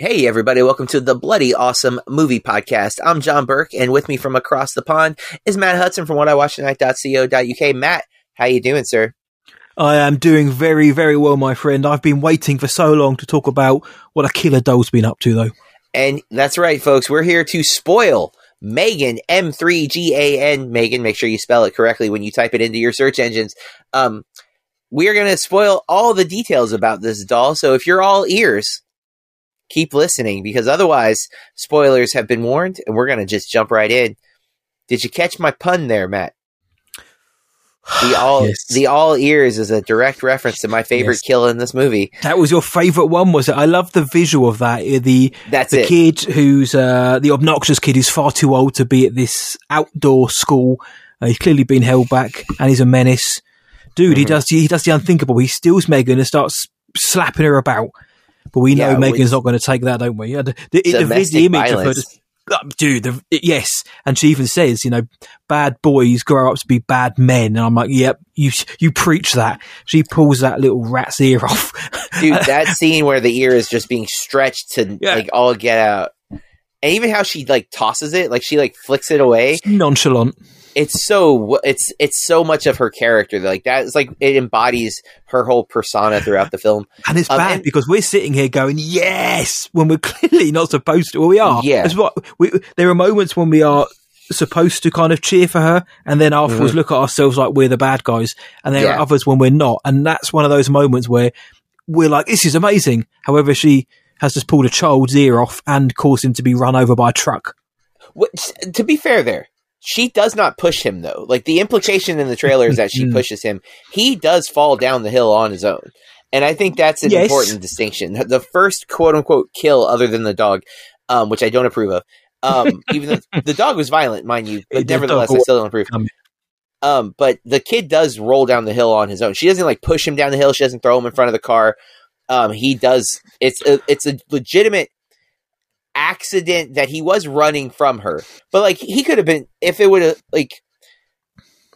Hey, everybody, welcome to the Bloody Awesome Movie Podcast. I'm John Burke, and with me from across the pond is Matt Hudson from whatIwatchtonight.co.uk. Matt, how you doing, sir? I am doing very, very well, my friend. I've been waiting for so long to talk about what a killer doll's been up to, though. And that's right, folks. We're here to spoil Megan, M3GAN. Megan, make sure you spell it correctly when you type it into your search engines. Um, we are going to spoil all the details about this doll. So if you're all ears, keep listening because otherwise, spoilers have been warned, and we're going to just jump right in. Did you catch my pun there, Matt? The all Yes. the all ears is a direct reference to my favorite Yes. kill in this movie. That was your favourite one, was it? I love the visual of that. Uh, The That's the it. kid who's uh, the obnoxious kid who's far too old to be at this outdoor school. Uh, he's clearly been held back, and he's a menace. Dude, he Mhm. does he does the unthinkable. He steals Megan and starts slapping her about. But we know Yeah, Megan's it's- not going to take that, don't we? Yeah, the, the, the, the image of her just dude, the, yes. And she even says, you know, bad boys grow up to be bad men. And I'm like, yep, you you preach that. She pulls that little rat's ear off. Dude, that scene where the ear is just being stretched to Yeah. like all get out. And even how she like tosses it, like she like flicks it away. It's nonchalant. It's so it's it's so much of her character. Like that is like it embodies her whole persona throughout the film. And it's Um, bad and- because we're sitting here going, yes, when we're clearly not supposed to. Well, we are. Yeah. That's what we, there are moments when we are supposed to kind of cheer for her and then afterwards look at ourselves like we're the bad guys. And there Mm-hmm. Yeah. are others when we're not. And that's one of those moments where we're like, this is amazing. However, she has just pulled a child's ear off and caused him to be run over by a truck. Which, to be fair, there she does not push him though. Like the implication in the trailer is that she Mm. pushes him. He does fall down the hill on his own, and I think that's an Yes. important distinction. The first quote unquote kill, other than the dog, um, which I don't approve of. Um, even though the dog was violent, mind you, but dog nevertheless, I still don't approve. Um, Um, but the kid does roll down the hill on his own. She doesn't like push him down the hill. She doesn't throw him in front of the car. Um, he does. It's a, it's a legitimate accident that he was running from her. But like he could have been if it would have like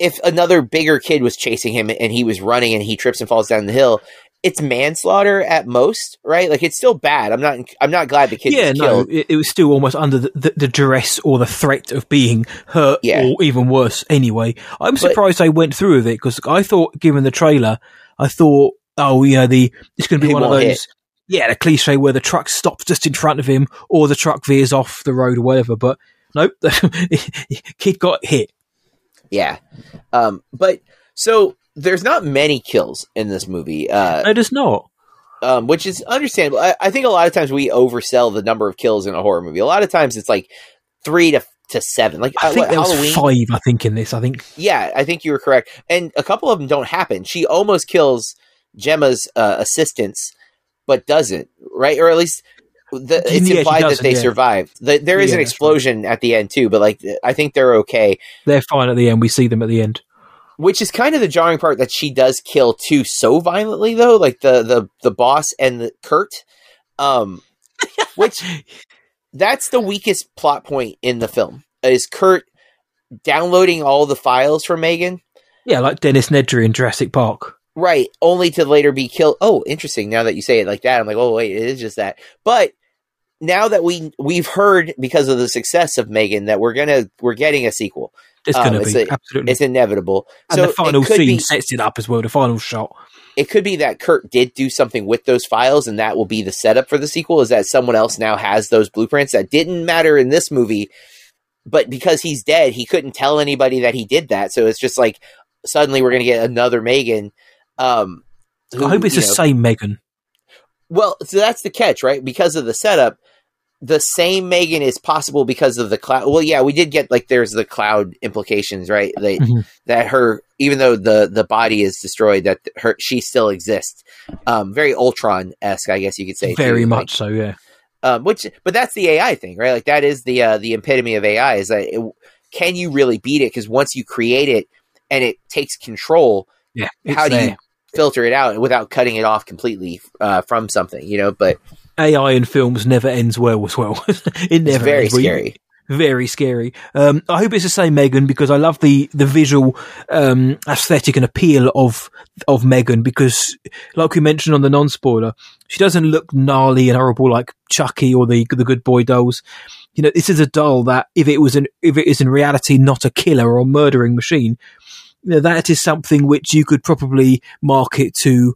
if another bigger kid was chasing him and he was running and he trips and falls down the hill. It's manslaughter at most, right? Like it's still bad. I'm not. I'm not glad the kid yeah, was no, it, it was still almost under the, the, the duress or the threat of being hurt, Yeah. or even worse. Anyway, I'm But- surprised they went through with it because I thought, given the trailer, I thought, oh, know, the it's going to be one of those, hit. Yeah, the cliche where the truck stops just in front of him or the truck veers off the road or whatever. But nope, kid got hit. Yeah. Um. But so there's not many kills in this movie. Uh. No, there's not. um, which is understandable. I, I think a lot of times we oversell the number of kills in a horror movie. A lot of times it's like three to to seven. Like I uh, think what, there was Halloween. five. I think in this, I think Yeah, I think you were correct. And a couple of them don't happen. She almost kills Gemma's uh, assistants, but doesn't. Right, or at least. The, it's she implied that they yeah. survived. The, there is Yeah, an that's right. explosion at the end too, but like I think they're okay. they're fine at the end. We see them at the end. which is kind of the jarring part that she does kill two so violently though like the the the boss and the kurt um which that's the weakest plot point in the film is kurt downloading all the files from megan Yeah, like Dennis Nedry in Jurassic Park. Right only to later be killed oh interesting now that you say it like that i'm like oh wait it is just that but now that we we've heard because of the success of megan that we're gonna we're getting a sequel It's Um, going to it's be a- absolutely. it's inevitable and so the final scene be, sets it up as well. The final shot. it could be that Kurt did do something with those files, and that will be the setup for the sequel. Is that someone else now has those blueprints that didn't matter in this movie, but because he's dead, he couldn't tell anybody that he did that. So it's just like suddenly we're going to get another Megan. Um, who, I hope it's the know- same Megan. Well, so that's the catch, right? Because of the setup, the same Megan is possible because of the cloud. Well, yeah, we did get like there's the cloud implications, right? That Mhm. that her, even though the the body is destroyed, that her she still exists. Um, very Ultron esque, I guess you could say. Very too, much like, so. Yeah. um, which, but that's the AI thing, right? Like that is the uh, the epitome of AI. Is that it, can you really beat it? Because once you create it and it takes control, Yeah. how do you filter it out without cutting it off completely uh, from something? You know, but AI in films never ends well as well. it it's never very ends. Well, scary. very scary. Um, I hope it's the same Megan because I love the the visual um, aesthetic and appeal of of Megan because, like we mentioned on the non spoiler, she doesn't look gnarly and horrible like Chucky or the the Good Boy dolls. You know, this is a doll that if it was an if it is in reality not a killer or murdering machine, you know, that is something which you could probably market to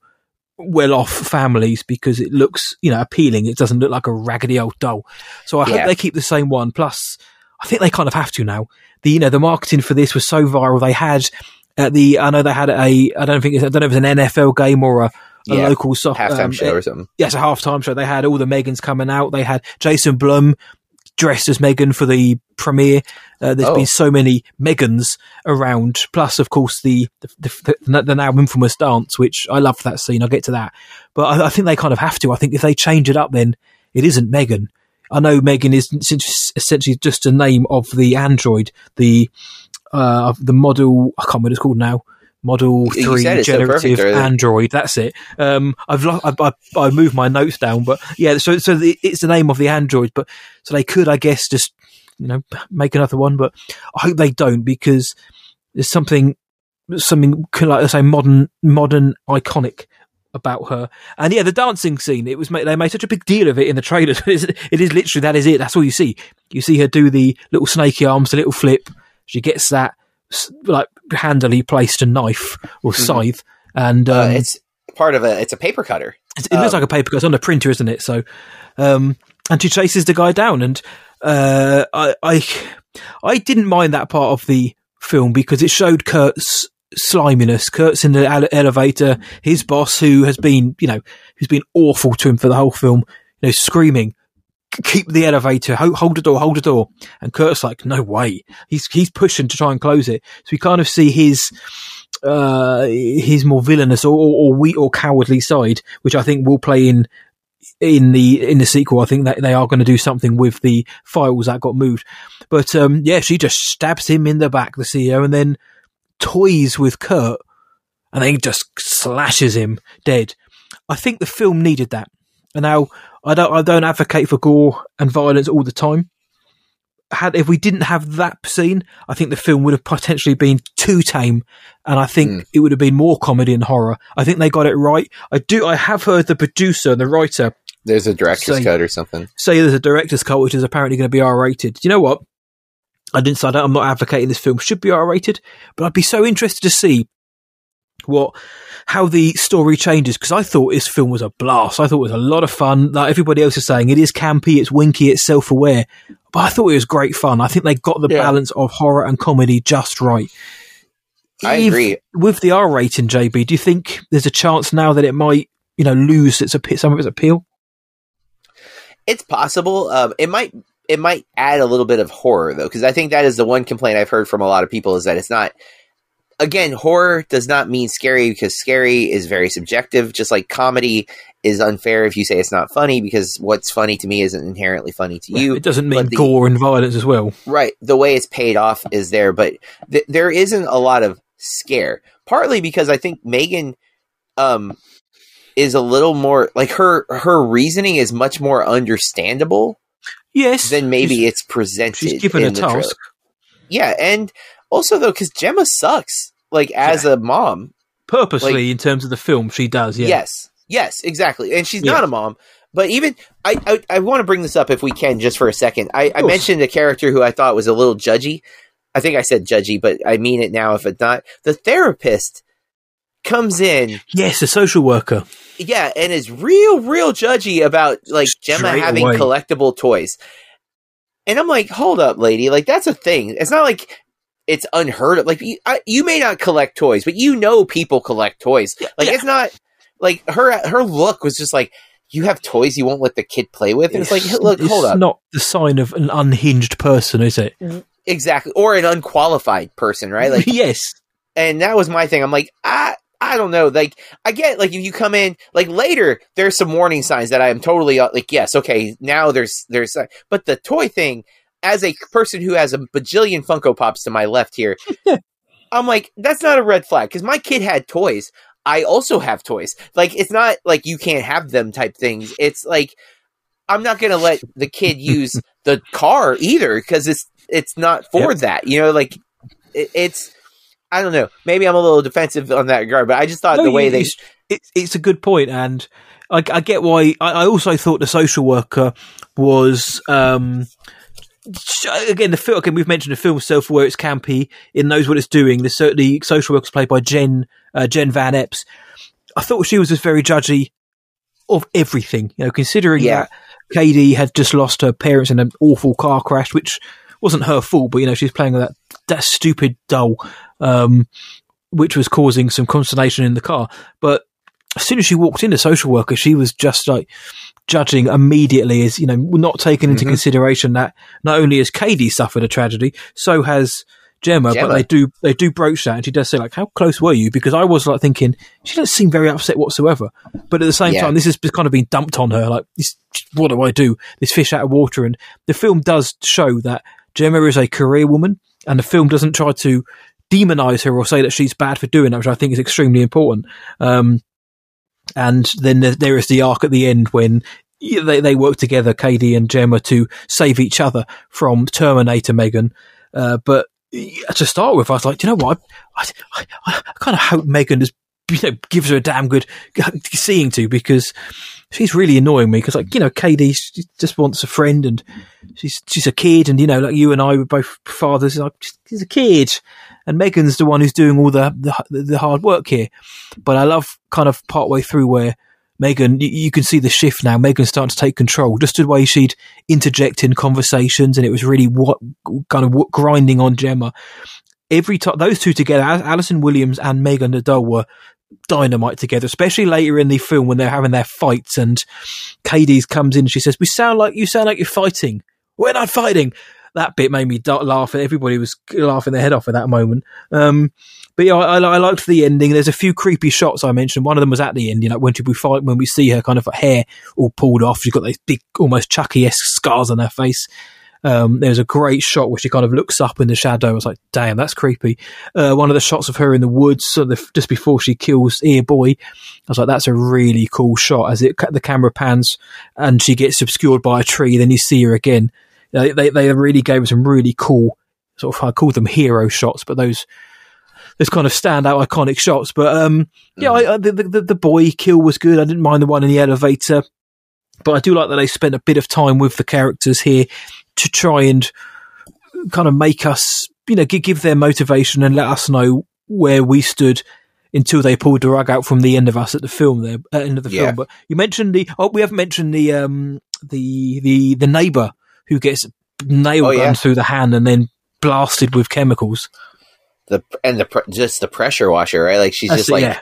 well off families because it looks, you know, appealing. It doesn't look like a raggedy old doll. So I Yeah. hope they keep the same one. Plus, I think they kind of have to now. The you know the marketing for this was so viral. They had at the I know they had a I don't think it's, I don't know if it's an NFL game or a, a Yeah, local soft Halftime um, show or something. yes, a halftime show. They had all the Megans coming out. They had Jason Blum dressed as Megan for the premiere. Uh, there's Oh. been so many Megans around. Plus, of course, the the, the the now infamous dance, which I loved that scene. I'll get to that, but I, I think they kind of have to. I think if they change it up, then it isn't Megan. I know Megan is essentially just a name of the android, the uh, the model. I can't remember what it's called now. Model You three so generative perfect android. That's it. Um, I've lo- I, I, I moved my notes down, but yeah. So so the, it's the name of the android, but so they could, I guess, just you know make another one. But I hope they don't because there's something something like I say modern modern iconic about her. And yeah, the dancing scene. It was made, they made such a big deal of it in the trailers. It is, it is literally that is it. That's all you see. You see her do the little snaky arms, the little flip. She gets that like handily placed a knife or scythe, and um, uh, it's part of a. It's a paper cutter. it looks um, like a paper cutter. It's on a printer, isn't it? So, um, and she chases the guy down, and uh, I, I, I didn't mind that part of the film because it showed Kurt's sliminess. Kurt's in the ele- elevator. His boss, who has been, you know, who's been awful to him for the whole film, you know, screaming, "Keep the elevator! Hold, hold the door! Hold the door!" And Kurt's like, "No way!" He's he's pushing to try and close it. So we kind of see his uh, his more villainous or, or, or weak or cowardly side, which I think will play in in the in the sequel. I think that they are going to do something with the files that got moved. But um, yeah, she just stabs him in the back, the CEO, and then toys with Kurt, and then just slashes him dead. I think the film needed that. And now I don't I don't advocate for gore and violence all the time. Had if we didn't have that scene, I think the film would have potentially been too tame, and I think Mm. it would have been more comedy and horror. I think they got it right. I do. I have heard the producer and the writer There's a director's Say- cut or something. say there's a director's cut which is apparently going to be R rated. Do you know what? I didn't say I I'm not advocating this film should be R rated, but I'd be so interested to see what how the story changes because I thought this film was a blast. I thought it was a lot of fun. Like everybody else is saying, it is campy, it's winky, it's self aware, but I thought it was great fun. I think they got the Yeah. balance of horror and comedy just right. I If- agree. With the R rating, JB, do you think there's a chance now that it might, you know, lose its some of its appeal? It's possible. Um, it might it might add a little bit of horror though, because I think that is the one complaint I've heard from a lot of people is that it's not. Again, horror does not mean scary because scary is very subjective. Just like comedy is unfair if you say it's not funny because what's funny to me isn't inherently funny to you. it doesn't mean the- gore and violence as well. Right. The way it's paid off is there, but th- there isn't a lot of scare. Partly because I think Megan um is a little more like her her reasoning is much more understandable Yes, than maybe it's presented. she's given in a the trailer. task. Yeah, and also though, because Gemma sucks. Like as a mom, purposely in terms of the film. She does, yeah. yes, yes, exactly. And she's Yeah. not a mom, but even I I, I want to bring this up if we can just for a second. I, I mentioned a character who I thought was a little judgy. I think I said judgy, but I mean it now. If it's not, the therapist comes in, Yes, a social worker. yeah, and is real, real judgy about like Gemma Straight having away. collectible toys. And I'm like, hold up, lady. Like that's a thing. It's not like it's unheard of. Like you, I, you may not collect toys, but you know people collect toys. Like Yeah. it's not like her. Her look was just like you have toys you won't let the kid play with. And it's, like, look, it's hold up, It's not the sign of an unhinged person, is it? exactly, or an unqualified person, right? Like yes. and that was my thing. I'm like, I I don't know. Like I get like if you come in like later, there's some warning signs that I am totally uh, like yes, okay, now there's there's uh, but the toy thing as a person who has a bajillion Funko Pops to my left here, I'm like that's not a red flag because my kid had toys. I also have toys. Like it's not like you can't have them type things. It's like I'm not going to let the kid use the car either because it's it's not for Yep. that. You know, like it, it's. I don't know. Maybe I'm a little defensive on that regard, but I just thought No, the way they it's, it's, it's a good point, and I, I get why. I, I also thought the social worker was. Um, Again, the film. Again, we've mentioned the film itself where it's campy. It knows what it's doing. Certainly social workers played by Jen uh, Jen Van Epps. I thought she was just very judgy of everything. You know, considering Yeah. that Cady had just lost her parents in an awful car crash, which wasn't her fault, but you know she's playing that that stupid doll, um, which was causing some consternation in the car. But as soon as she walked in, the social worker, she was just like judging immediately as you know not taking into Mhm. consideration that not only has Cady suffered a tragedy, so has Gemma, Gemma. but they do they do broach that, and she does say like, "How close were you?" Because I was like thinking she doesn't seem very upset whatsoever, but at the same Yeah. time, this has kind of been dumped on her. Like, this, what do I do? This fish out of water, and the film does show that Gemma is a career woman, and the film doesn't try to demonize her or say that she's bad for doing that, which I think is extremely important. Um, and then there, there is the arc at the end when they, they work together, Cady and Gemma, to save each other from Terminator Megan. Uh, but to start with, I was like, "Do you know what? I, I, I, I kind of hope Megan is, you know, gives her a damn good seeing to because she's really annoying me. Because, like, you know, she just wants a friend and she's she's a kid, and you know, like you and I were both fathers. Like, she's a kid, and Megan's the one who's doing all the the, the hard work here. But I love kind of partway through where Megan, you, you can see the shift now. Megan's starting to take control. Just the way she'd interject in conversations, and it was really what kind of what, grinding on Gemma. Every time those two together, Al- Allison Williams and Megan Nadal were dynamite together, especially later in the film when they're having their fights and Cady's comes in and she says, "We sound like you sound like you're fighting. We're not fighting." That bit made me laugh. Everybody was laughing their head off at that moment. Um, but yeah, I, I, I liked the ending. There's a few creepy shots I mentioned. One of them was at the end, you know, when we fight, when we see her kind of hair all pulled off. She's got those big, almost Chucky esque scars on her face. Um, there's a great shot where she kind of looks up in the shadow. I was like, damn, that's creepy. Uh, one of the shots of her in the woods, so the, just before she kills Ear Boy, I was like, that's a really cool shot as it the camera pans and she gets obscured by a tree. Then you see her again. They they, they really gave us some really cool sort of I call them hero shots, but those those kind of standout iconic shots. But um, yeah, I, I, the, the the boy kill was good. I didn't mind the one in the elevator, but I do like that they spent a bit of time with the characters here to try and kind of make us, you know, give, give their motivation and let us know where we stood until they pulled the rug out from the end of us at the film there, at the end of the Yeah. film. But you mentioned the, oh, we haven't mentioned the, um, the, the, the neighbor who gets nail Oh, yeah. through the hand and then blasted with chemicals. the and the just the pressure washer, right? Like she's That's just it, like yeah.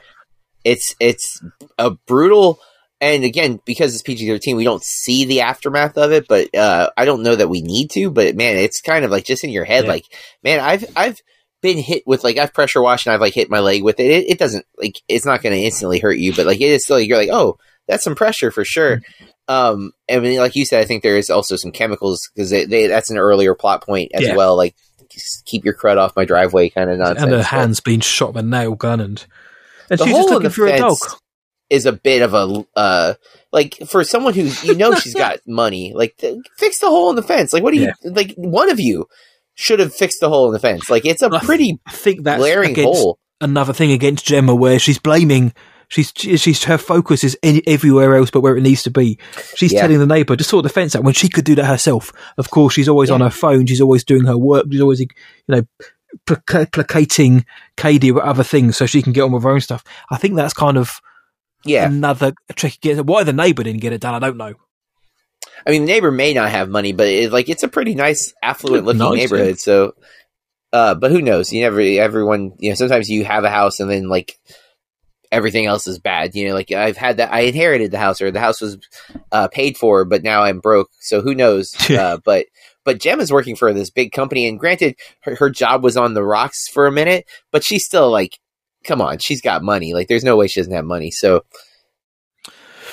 it's it's a brutal. And again, because it's PG thirteen, we don't see the aftermath of it. But uh, I don't know that we need to. But man, it's kind of like just in your head. Yeah. Like, man, I've I've been hit with like I've pressure washed and I've like hit my leg with it. It, it doesn't like it's not going to instantly hurt you, but like it is still you're like, oh, that's some pressure for sure. Um, and then, like you said, I think there is also some chemicals because they, they that's an earlier plot point as Yeah. well. Like, keep your crud off my driveway, kind of nonsense. and her hands being shot with a nail gun and and The she's just in looking for a dog. is a bit of a uh like for someone who you know she's got money like th- fix the hole in the fence like what do you like one of you should have fixed the hole in the fence like it's a I pretty I think that's glaring hole another thing against Gemma where she's blaming. She's she's her focus is any, everywhere else but where it needs to be. She's Yeah. telling the neighbour to sort the fence out when she could do that herself. Of course, she's always on her phone. She's always doing her work. She's always you know plac- placating Cady with other things so she can get on with her own stuff. I think that's kind of yeah another trick. Why the neighbour didn't get it done, I don't know. i mean the neighbor may not have money but it, like it's a pretty nice affluent looking Nice, neighborhood so uh but who knows you never everyone you know sometimes you have a house and then like everything else is bad you know like i've had that i inherited the house or the house was uh paid for but now i'm broke so who knows uh but but is working for this big company and granted her, her job was on the rocks for a minute but she's still like come on she's got money like there's no way she doesn't have money so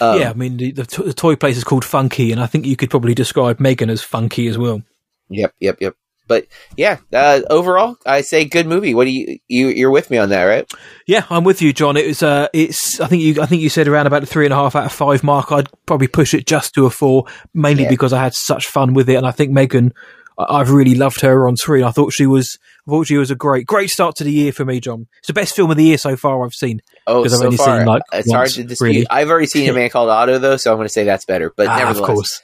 um, yeah, I mean the, the, to- the toy place is called Funki, and I think you could probably describe Megan as funky as well. Yep, yep, yep. But yeah, uh, overall, I say good movie. What do you you you're with me on that, right? Yeah, I'm with you, John. It was uh, it's I think you I think you said around about the three and a half out of five mark. I'd probably push it just to a four, mainly Yeah. because I had such fun with it, and I think Megan, I've really loved her on screen. I thought she was, I thought she was a great, great start to the year for me, John. It's the best film of the year so far I've seen. Oh, so only far, seen, like, it's hard to dispute. really. I've already seen a man called Otto though, so I'm going to say that's better. But Ah, of nevertheless, course.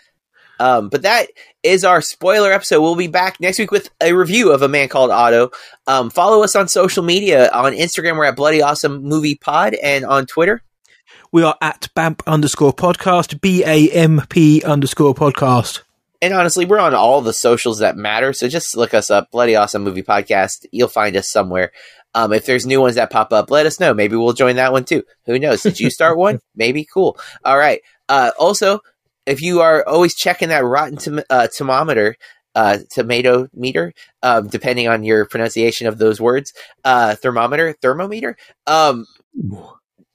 Um, but that is our spoiler episode. We'll be back next week with a review of A Man Called Otto. Um, follow us on social media. On Instagram, we're at Bloody Awesome Movie Pod, and on Twitter, We are at BAMP underscore podcast, B A M P underscore podcast. and honestly, we're on all the socials that matter. So just look us up, Bloody Awesome Movie Podcast. You'll find us somewhere. Um, if there's new ones that pop up, let us know. Maybe we'll join that one too. Who knows? Did you start one? Maybe. Cool. All right. Uh, also, if you are always checking that rotten tom- uh, thermometer, uh, tomato meter, um, depending on your pronunciation of those words, uh, thermometer, thermometer, um,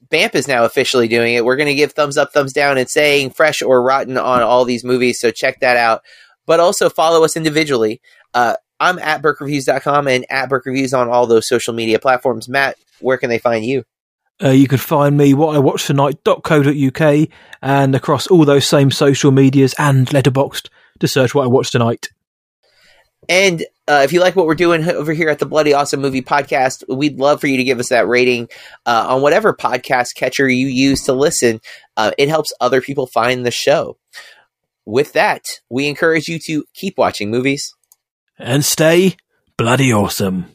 BAMP is now officially doing it. We're going to give thumbs up, thumbs down, and saying fresh or rotten on all these movies. So check that out. But also follow us individually. Uh, I'm at BurkeReviews.com and at Burke Reviews on all those social media platforms. Matt, where can they find you? Uh, you can find me what I watched tonight.co.uk and across all those same social medias and Letterboxd to search what I watched tonight. And uh, if you like what we're doing over here at the Bloody Awesome Movie Podcast, we'd love for you to give us that rating uh, on whatever podcast catcher you use to listen. Uh, it helps other people find the show. With that, we encourage you to keep watching movies. And stay bloody awesome.